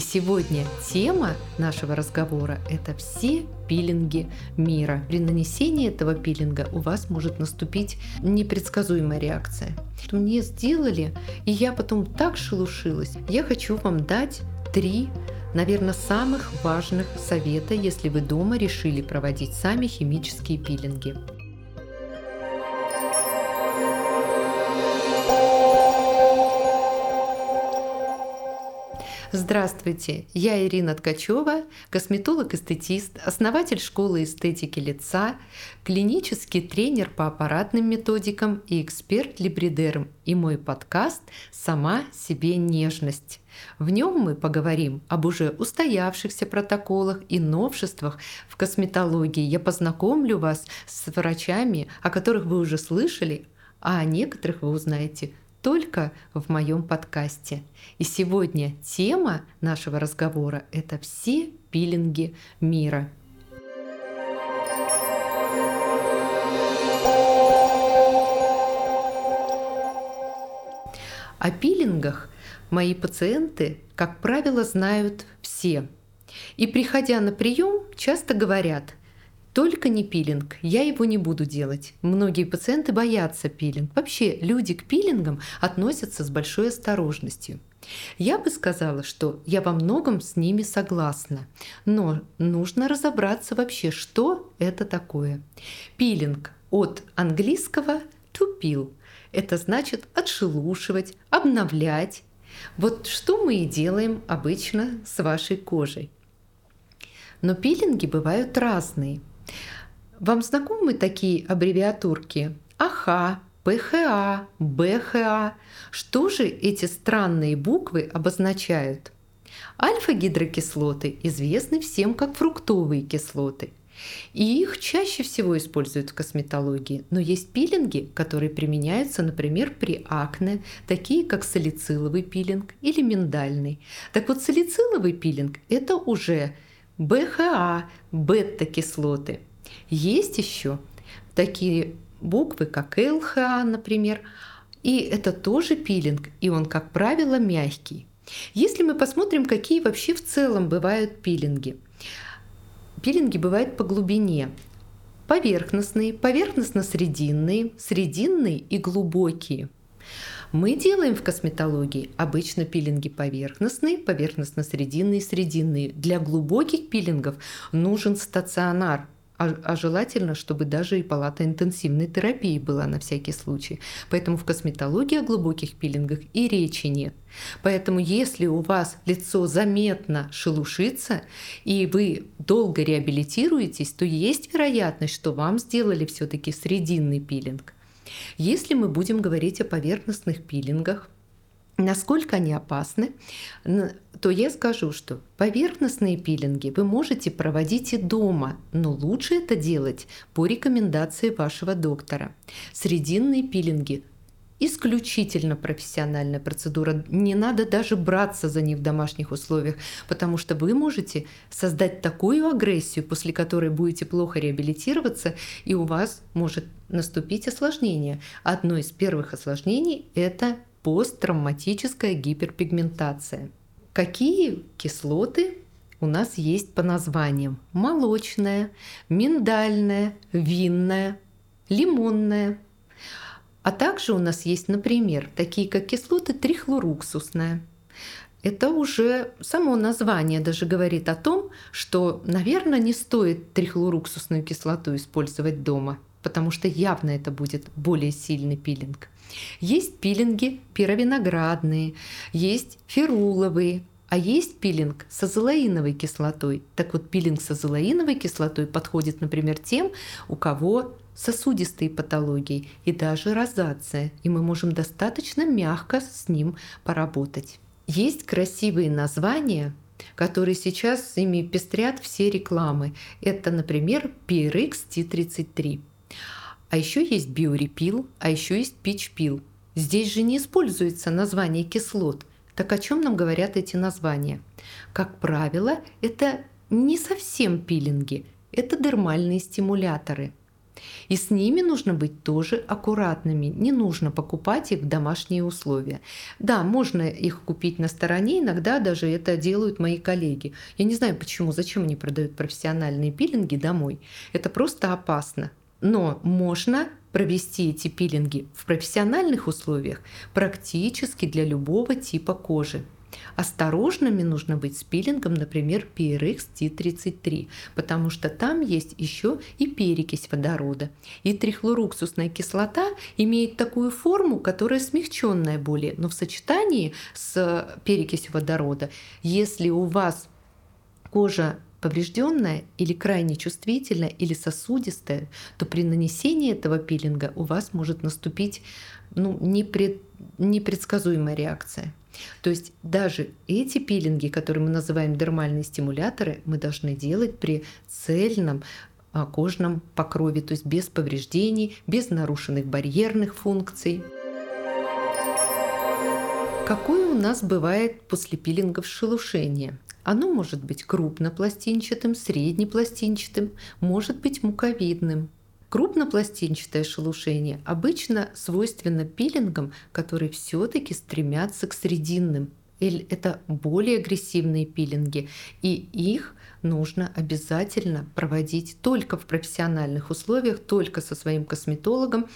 И сегодня тема нашего разговора – это все пилинги мира. При нанесении этого пилинга у вас может наступить непредсказуемая реакция. Мне сделали, и я потом так шелушилась. Я хочу вам дать три наверное, самых важных совета, если вы дома решили проводить сами химические пилинги. Здравствуйте, я Ирина Ткачева, косметолог-эстетист, основатель школы эстетики лица, клинический тренер по аппаратным методикам и эксперт либридерм и мой подкаст «Сама себе нежность». В нем мы поговорим об уже устоявшихся протоколах и новшествах в косметологии. Я познакомлю вас с врачами, о которых вы уже слышали, а о некоторых вы узнаете только в моем подкасте. И сегодня тема нашего разговора – это все пилинги мира. О пилингах мои пациенты, как правило, знают все. И приходя на прием, часто говорят – только не пилинг, я его не буду делать. Многие пациенты боятся пилинг. Вообще люди к пилингам относятся с большой осторожностью. Я бы сказала, что я во многом с ними согласна, но нужно разобраться вообще, что это такое. Пилинг от английского to peel. Это значит отшелушивать, обновлять. Вот что мы и делаем обычно с вашей кожей. Но пилинги бывают разные – вам знакомы такие аббревиатурки? АХ, ПХА, БХА. Что же эти странные буквы обозначают? Альфа-гидрокислоты известны всем как фруктовые кислоты. И их чаще всего используют в косметологии. Но есть пилинги, которые применяются, например, при акне, такие как салициловый пилинг или миндальный. Так вот, салициловый пилинг – это уже БХА, бета-кислоты – есть еще такие буквы, как ЛХА, например, и это тоже пилинг, и он, как правило, мягкий. Если мы посмотрим, какие вообще в целом бывают пилинги. Пилинги бывают по глубине. Поверхностные, поверхностно-срединные, срединные и глубокие. Мы делаем в косметологии обычно пилинги поверхностные, поверхностно-срединные, срединные. Для глубоких пилингов нужен стационар, а, а желательно, чтобы даже и палата интенсивной терапии была на всякий случай. Поэтому в косметологии о глубоких пилингах и речи нет. Поэтому если у вас лицо заметно шелушится, и вы долго реабилитируетесь, то есть вероятность, что вам сделали все-таки срединный пилинг. Если мы будем говорить о поверхностных пилингах, насколько они опасны, то я скажу, что поверхностные пилинги вы можете проводить и дома, но лучше это делать по рекомендации вашего доктора. Срединные пилинги исключительно профессиональная процедура. Не надо даже браться за них в домашних условиях, потому что вы можете создать такую агрессию, после которой будете плохо реабилитироваться, и у вас может наступить осложнение. Одно из первых осложнений – это посттравматическая гиперпигментация. Какие кислоты у нас есть по названиям? Молочная, миндальная, винная, лимонная. А также у нас есть, например, такие как кислоты трихлоруксусная. Это уже само название даже говорит о том, что, наверное, не стоит трихлоруксусную кислоту использовать дома, потому что явно это будет более сильный пилинг. Есть пилинги пировиноградные, есть феруловые, а есть пилинг с азолаиновой кислотой. Так вот, пилинг с азолаиновой кислотой подходит, например, тем, у кого сосудистые патологии и даже розация, и мы можем достаточно мягко с ним поработать. Есть красивые названия, которые сейчас ими пестрят все рекламы. Это, например, PRX T33. А еще есть биорепил, а еще есть пичпил. Здесь же не используется название кислот. Так о чем нам говорят эти названия? Как правило, это не совсем пилинги, это дермальные стимуляторы. И с ними нужно быть тоже аккуратными. Не нужно покупать их в домашние условия. Да, можно их купить на стороне, иногда даже это делают мои коллеги. Я не знаю почему, зачем они продают профессиональные пилинги домой. Это просто опасно. Но можно провести эти пилинги в профессиональных условиях практически для любого типа кожи. Осторожными нужно быть с пилингом, например, PRX T33, потому что там есть еще и перекись водорода. И трихлоруксусная кислота имеет такую форму, которая смягченная более, но в сочетании с перекисью водорода, если у вас кожа поврежденная или крайне чувствительная или сосудистая, то при нанесении этого пилинга у вас может наступить ну, непред, непредсказуемая реакция. То есть даже эти пилинги, которые мы называем дермальные стимуляторы, мы должны делать при цельном а, кожном покрове, то есть без повреждений, без нарушенных барьерных функций. Какое у нас бывает после пилингов шелушение? Оно может быть крупнопластинчатым, среднепластинчатым, может быть муковидным. Крупнопластинчатое шелушение обычно свойственно пилингам, которые все-таки стремятся к срединным. Это более агрессивные пилинги, и их нужно обязательно проводить только в профессиональных условиях, только со своим косметологом,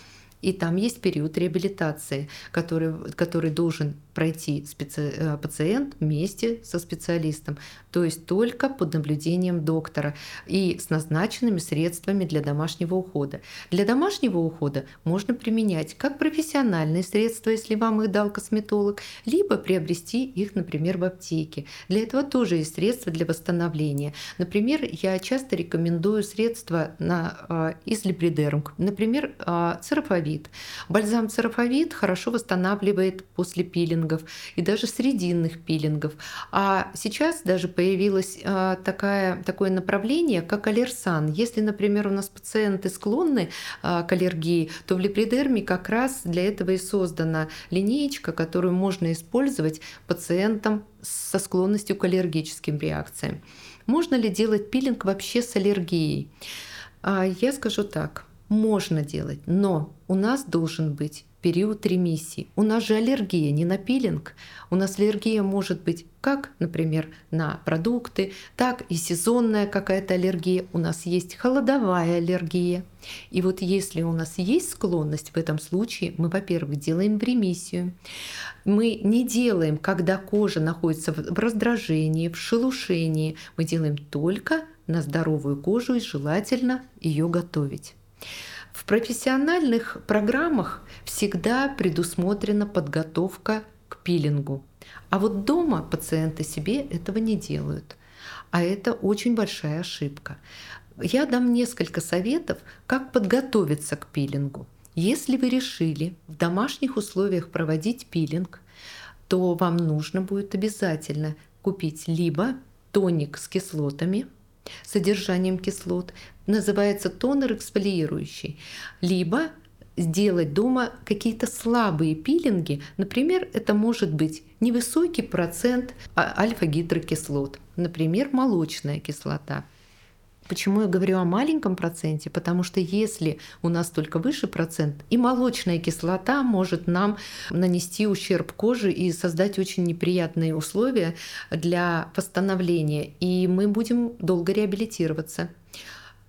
и там есть период реабилитации, который, который должен пройти специ... Э, пациент вместе со специалистом, то есть только под наблюдением доктора и с назначенными средствами для домашнего ухода. Для домашнего ухода можно применять как профессиональные средства, если вам их дал косметолог, либо приобрести их, например, в аптеке. Для этого тоже есть средства для восстановления. Например, я часто рекомендую средства на, э, из либридерм, например, э, церафовид церафовид. Бальзам церафовид хорошо восстанавливает после пилингов и даже срединных пилингов. А сейчас даже появилось а, такая, такое направление, как аллерсан. Если, например, у нас пациенты склонны а, к аллергии, то в липидерме как раз для этого и создана линеечка, которую можно использовать пациентам со склонностью к аллергическим реакциям. Можно ли делать пилинг вообще с аллергией? А, я скажу так можно делать, но у нас должен быть период ремиссии. У нас же аллергия не на пилинг. У нас аллергия может быть как, например, на продукты, так и сезонная какая-то аллергия. У нас есть холодовая аллергия. И вот если у нас есть склонность в этом случае, мы, во-первых, делаем ремиссию. Мы не делаем, когда кожа находится в раздражении, в шелушении. Мы делаем только на здоровую кожу и желательно ее готовить. В профессиональных программах всегда предусмотрена подготовка к пилингу. А вот дома пациенты себе этого не делают. А это очень большая ошибка. Я дам несколько советов, как подготовиться к пилингу. Если вы решили в домашних условиях проводить пилинг, то вам нужно будет обязательно купить либо тоник с кислотами – содержанием кислот, называется тонер эксфолиирующий, либо сделать дома какие-то слабые пилинги. Например, это может быть невысокий процент а, альфа-гидрокислот, например, молочная кислота. Почему я говорю о маленьком проценте? Потому что если у нас только выше процент, и молочная кислота может нам нанести ущерб коже и создать очень неприятные условия для восстановления, и мы будем долго реабилитироваться.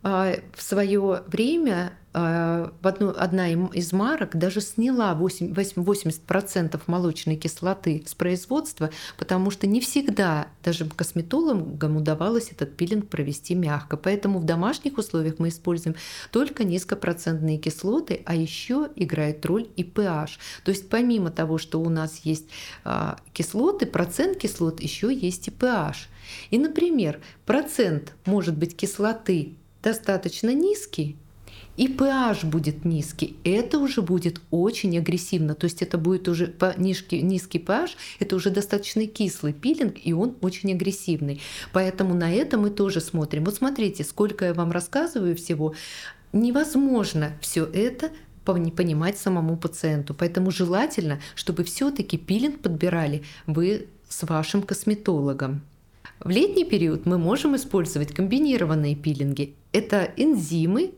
А, в свое время а, одна из марок даже сняла 80% молочной кислоты с производства, потому что не всегда даже косметологам удавалось этот пилинг провести мягко. Поэтому в домашних условиях мы используем только низкопроцентные кислоты, а еще играет роль и pH. То есть помимо того, что у нас есть а, кислоты, процент кислот еще есть и pH. И, например, процент может быть кислоты достаточно низкий, и pH будет низкий, это уже будет очень агрессивно. То есть это будет уже по низкий, низкий pH, это уже достаточно кислый пилинг, и он очень агрессивный. Поэтому на это мы тоже смотрим. Вот смотрите, сколько я вам рассказываю всего. Невозможно все это понимать самому пациенту. Поэтому желательно, чтобы все-таки пилинг подбирали вы с вашим косметологом. В летний период мы можем использовать комбинированные пилинги. Это энзимы,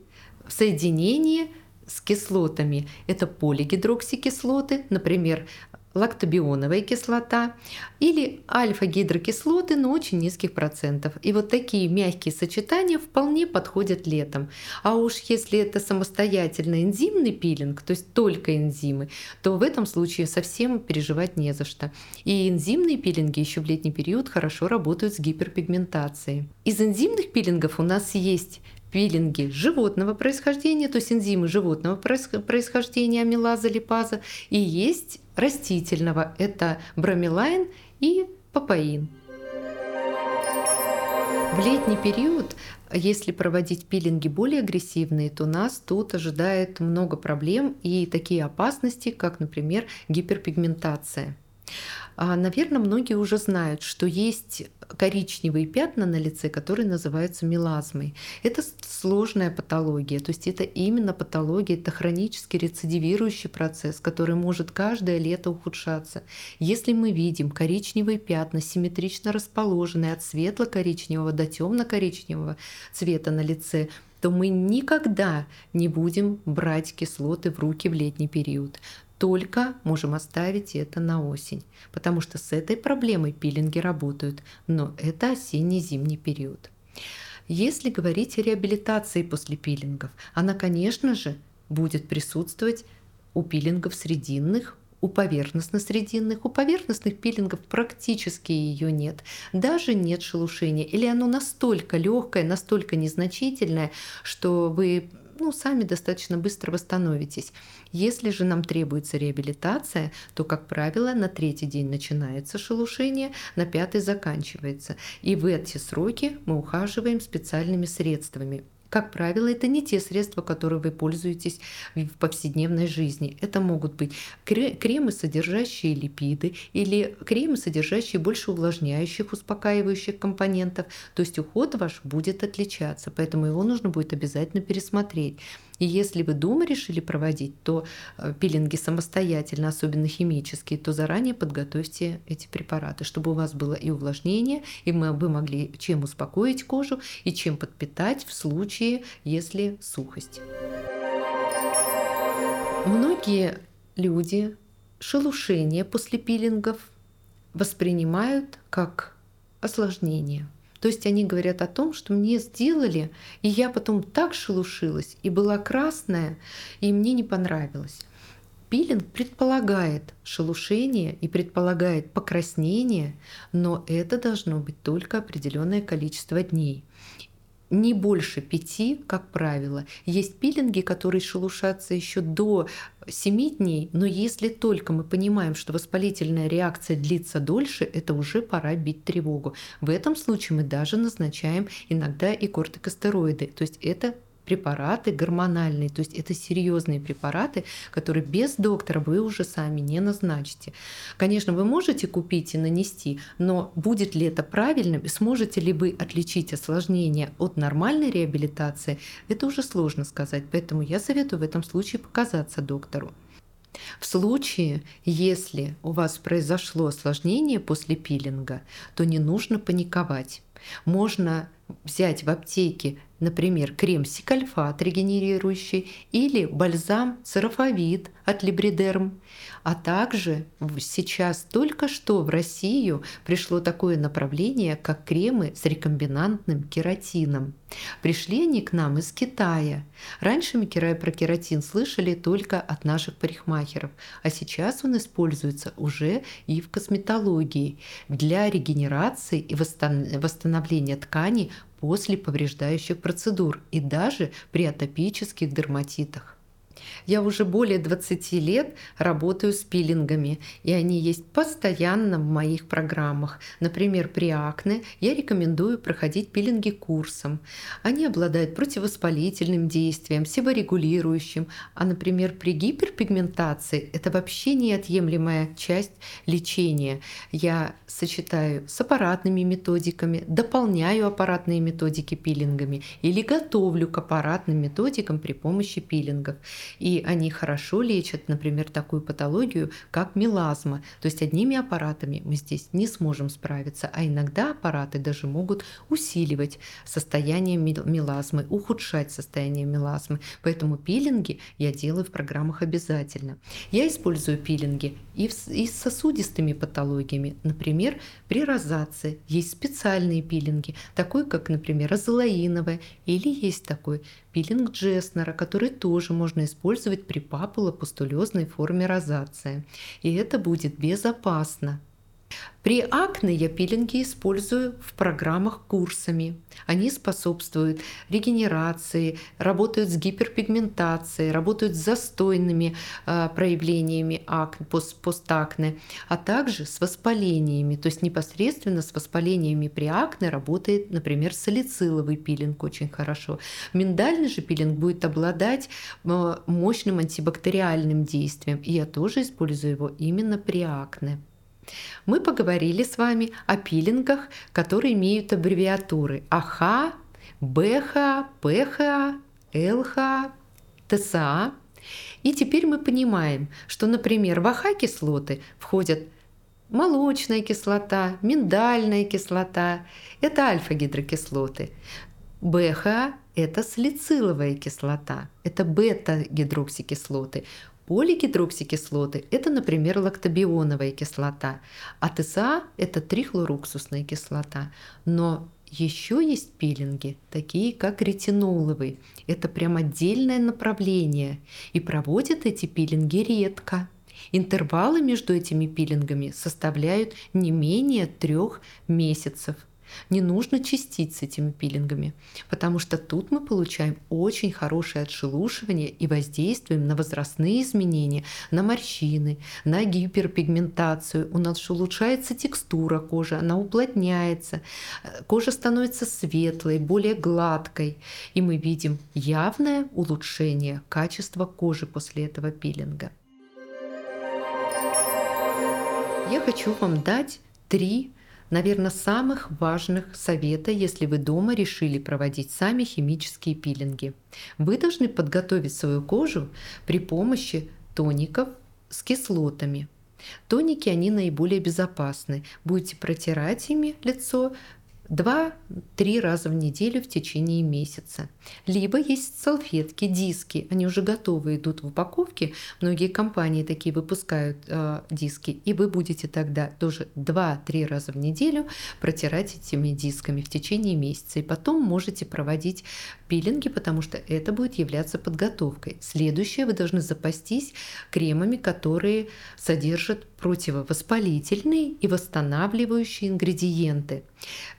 в соединении с кислотами. Это полигидроксикислоты, например, лактобионовая кислота или альфа-гидрокислоты, но очень низких процентов. И вот такие мягкие сочетания вполне подходят летом. А уж если это самостоятельно энзимный пилинг, то есть только энзимы, то в этом случае совсем переживать не за что. И энзимные пилинги еще в летний период хорошо работают с гиперпигментацией. Из энзимных пилингов у нас есть пилинги животного происхождения, то есть энзимы животного происхождения, амилаза, липаза, и есть растительного, это бромелайн и папаин. В летний период, если проводить пилинги более агрессивные, то нас тут ожидает много проблем и такие опасности, как, например, гиперпигментация. А, Наверное, многие уже знают, что есть коричневые пятна на лице, которые называются мелазмой. Это сложная патология, то есть это именно патология, это хронический рецидивирующий процесс, который может каждое лето ухудшаться. Если мы видим коричневые пятна, симметрично расположенные от светло-коричневого до темно-коричневого цвета на лице, то мы никогда не будем брать кислоты в руки в летний период только можем оставить это на осень, потому что с этой проблемой пилинги работают, но это осенне-зимний период. Если говорить о реабилитации после пилингов, она, конечно же, будет присутствовать у пилингов срединных, у поверхностно-срединных, у поверхностных пилингов практически ее нет. Даже нет шелушения. Или оно настолько легкое, настолько незначительное, что вы ну, сами достаточно быстро восстановитесь. Если же нам требуется реабилитация, то, как правило, на третий день начинается шелушение, на пятый заканчивается. И в эти сроки мы ухаживаем специальными средствами. Как правило, это не те средства, которые вы пользуетесь в повседневной жизни. Это могут быть кремы, содержащие липиды или кремы, содержащие больше увлажняющих, успокаивающих компонентов. То есть уход ваш будет отличаться, поэтому его нужно будет обязательно пересмотреть. И если вы дома решили проводить, то э, пилинги самостоятельно, особенно химические, то заранее подготовьте эти препараты, чтобы у вас было и увлажнение, и вы могли чем успокоить кожу, и чем подпитать в случае, если сухость. Многие люди шелушение после пилингов воспринимают как осложнение – то есть они говорят о том, что мне сделали, и я потом так шелушилась, и была красная, и мне не понравилось. Пилинг предполагает шелушение и предполагает покраснение, но это должно быть только определенное количество дней не больше пяти, как правило. Есть пилинги, которые шелушатся еще до 7 дней, но если только мы понимаем, что воспалительная реакция длится дольше, это уже пора бить тревогу. В этом случае мы даже назначаем иногда и кортикостероиды, то есть это препараты гормональные, то есть это серьезные препараты, которые без доктора вы уже сами не назначите. Конечно, вы можете купить и нанести, но будет ли это правильным сможете ли вы отличить осложнения от нормальной реабилитации, это уже сложно сказать. Поэтому я советую в этом случае показаться доктору. В случае, если у вас произошло осложнение после пилинга, то не нужно паниковать. Можно взять в аптеке, например, крем сикальфат регенерирующий или бальзам церафовид от Либридерм. А также сейчас только что в Россию пришло такое направление, как кремы с рекомбинантным кератином. Пришли они к нам из Китая. Раньше мы про кератин слышали только от наших парикмахеров, а сейчас он используется уже и в косметологии для регенерации и восстановления тканей после повреждающих процедур и даже при атопических дерматитах. Я уже более 20 лет работаю с пилингами, и они есть постоянно в моих программах. Например, при акне я рекомендую проходить пилинги курсом. Они обладают противовоспалительным действием, себорегулирующим, а, например, при гиперпигментации это вообще неотъемлемая часть лечения. Я сочетаю с аппаратными методиками, дополняю аппаратные методики пилингами или готовлю к аппаратным методикам при помощи пилингов. И они хорошо лечат, например, такую патологию, как мелазма. То есть одними аппаратами мы здесь не сможем справиться, а иногда аппараты даже могут усиливать состояние мелазмы, ухудшать состояние мелазмы. Поэтому пилинги я делаю в программах обязательно. Я использую пилинги и, в, и с сосудистыми патологиями. Например, при розации есть специальные пилинги, такой как, например, азолаиновая, или есть такой пилинг Джеснера, который тоже можно использовать при папулопустулезной форме розации. И это будет безопасно. При акне я пилинги использую в программах курсами. Они способствуют регенерации, работают с гиперпигментацией, работают с застойными э, проявлениями акне, пост, постакне, а также с воспалениями. То есть непосредственно с воспалениями при акне работает, например, салициловый пилинг очень хорошо. Миндальный же пилинг будет обладать э, мощным антибактериальным действием. И я тоже использую его именно при акне. Мы поговорили с вами о пилингах, которые имеют аббревиатуры АХ, БХ, ПХ, ЛХ, ТСА. И теперь мы понимаем, что, например, в АХ-кислоты входят молочная кислота, миндальная кислота – это альфа-гидрокислоты. БХ – это салициловая кислота, это бета-гидроксикислоты. Полигидроксикислоты – это, например, лактобионовая кислота, а ТСА – это трихлоруксусная кислота. Но еще есть пилинги, такие как ретиноловый. Это прям отдельное направление. И проводят эти пилинги редко. Интервалы между этими пилингами составляют не менее трех месяцев. Не нужно чистить с этими пилингами, потому что тут мы получаем очень хорошее отшелушивание и воздействуем на возрастные изменения, на морщины, на гиперпигментацию. У нас улучшается текстура кожи, она уплотняется, кожа становится светлой, более гладкой, и мы видим явное улучшение качества кожи после этого пилинга. Я хочу вам дать три наверное, самых важных совета, если вы дома решили проводить сами химические пилинги. Вы должны подготовить свою кожу при помощи тоников с кислотами. Тоники, они наиболее безопасны. Будете протирать ими лицо два-три раза в неделю в течение месяца. Либо есть салфетки, диски, они уже готовы идут в упаковке. Многие компании такие выпускают э, диски, и вы будете тогда тоже 2-3 раза в неделю протирать этими дисками в течение месяца. И потом можете проводить пилинги, потому что это будет являться подготовкой. Следующее, вы должны запастись кремами, которые содержат противовоспалительные и восстанавливающие ингредиенты.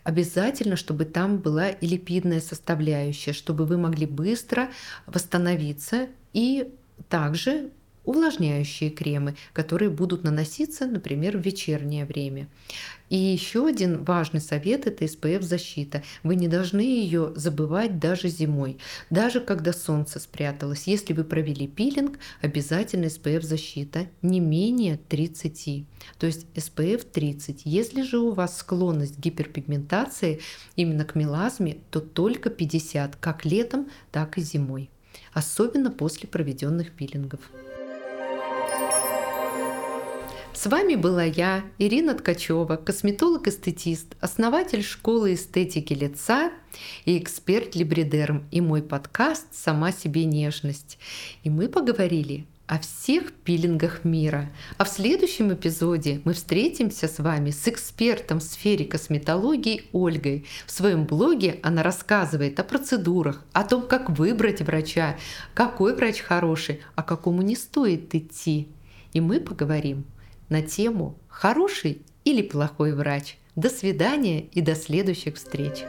Обязательно, чтобы там была и липидная составляющая, чтобы вы могли быстро восстановиться и также увлажняющие кремы, которые будут наноситься, например, в вечернее время. И еще один важный совет – это SPF-защита. Вы не должны ее забывать даже зимой, даже когда солнце спряталось. Если вы провели пилинг, обязательно SPF-защита не менее 30. То есть SPF 30. Если же у вас склонность к гиперпигментации именно к мелазме, то только 50, как летом, так и зимой. Особенно после проведенных пилингов. С вами была я, Ирина Ткачева, косметолог-эстетист, основатель школы эстетики лица и эксперт Либридерм и мой подкаст «Сама себе нежность». И мы поговорили о всех пилингах мира. А в следующем эпизоде мы встретимся с вами с экспертом в сфере косметологии Ольгой. В своем блоге она рассказывает о процедурах, о том, как выбрать врача, какой врач хороший, а какому не стоит идти. И мы поговорим на тему «Хороший или плохой врач?». До свидания и до следующих встреч!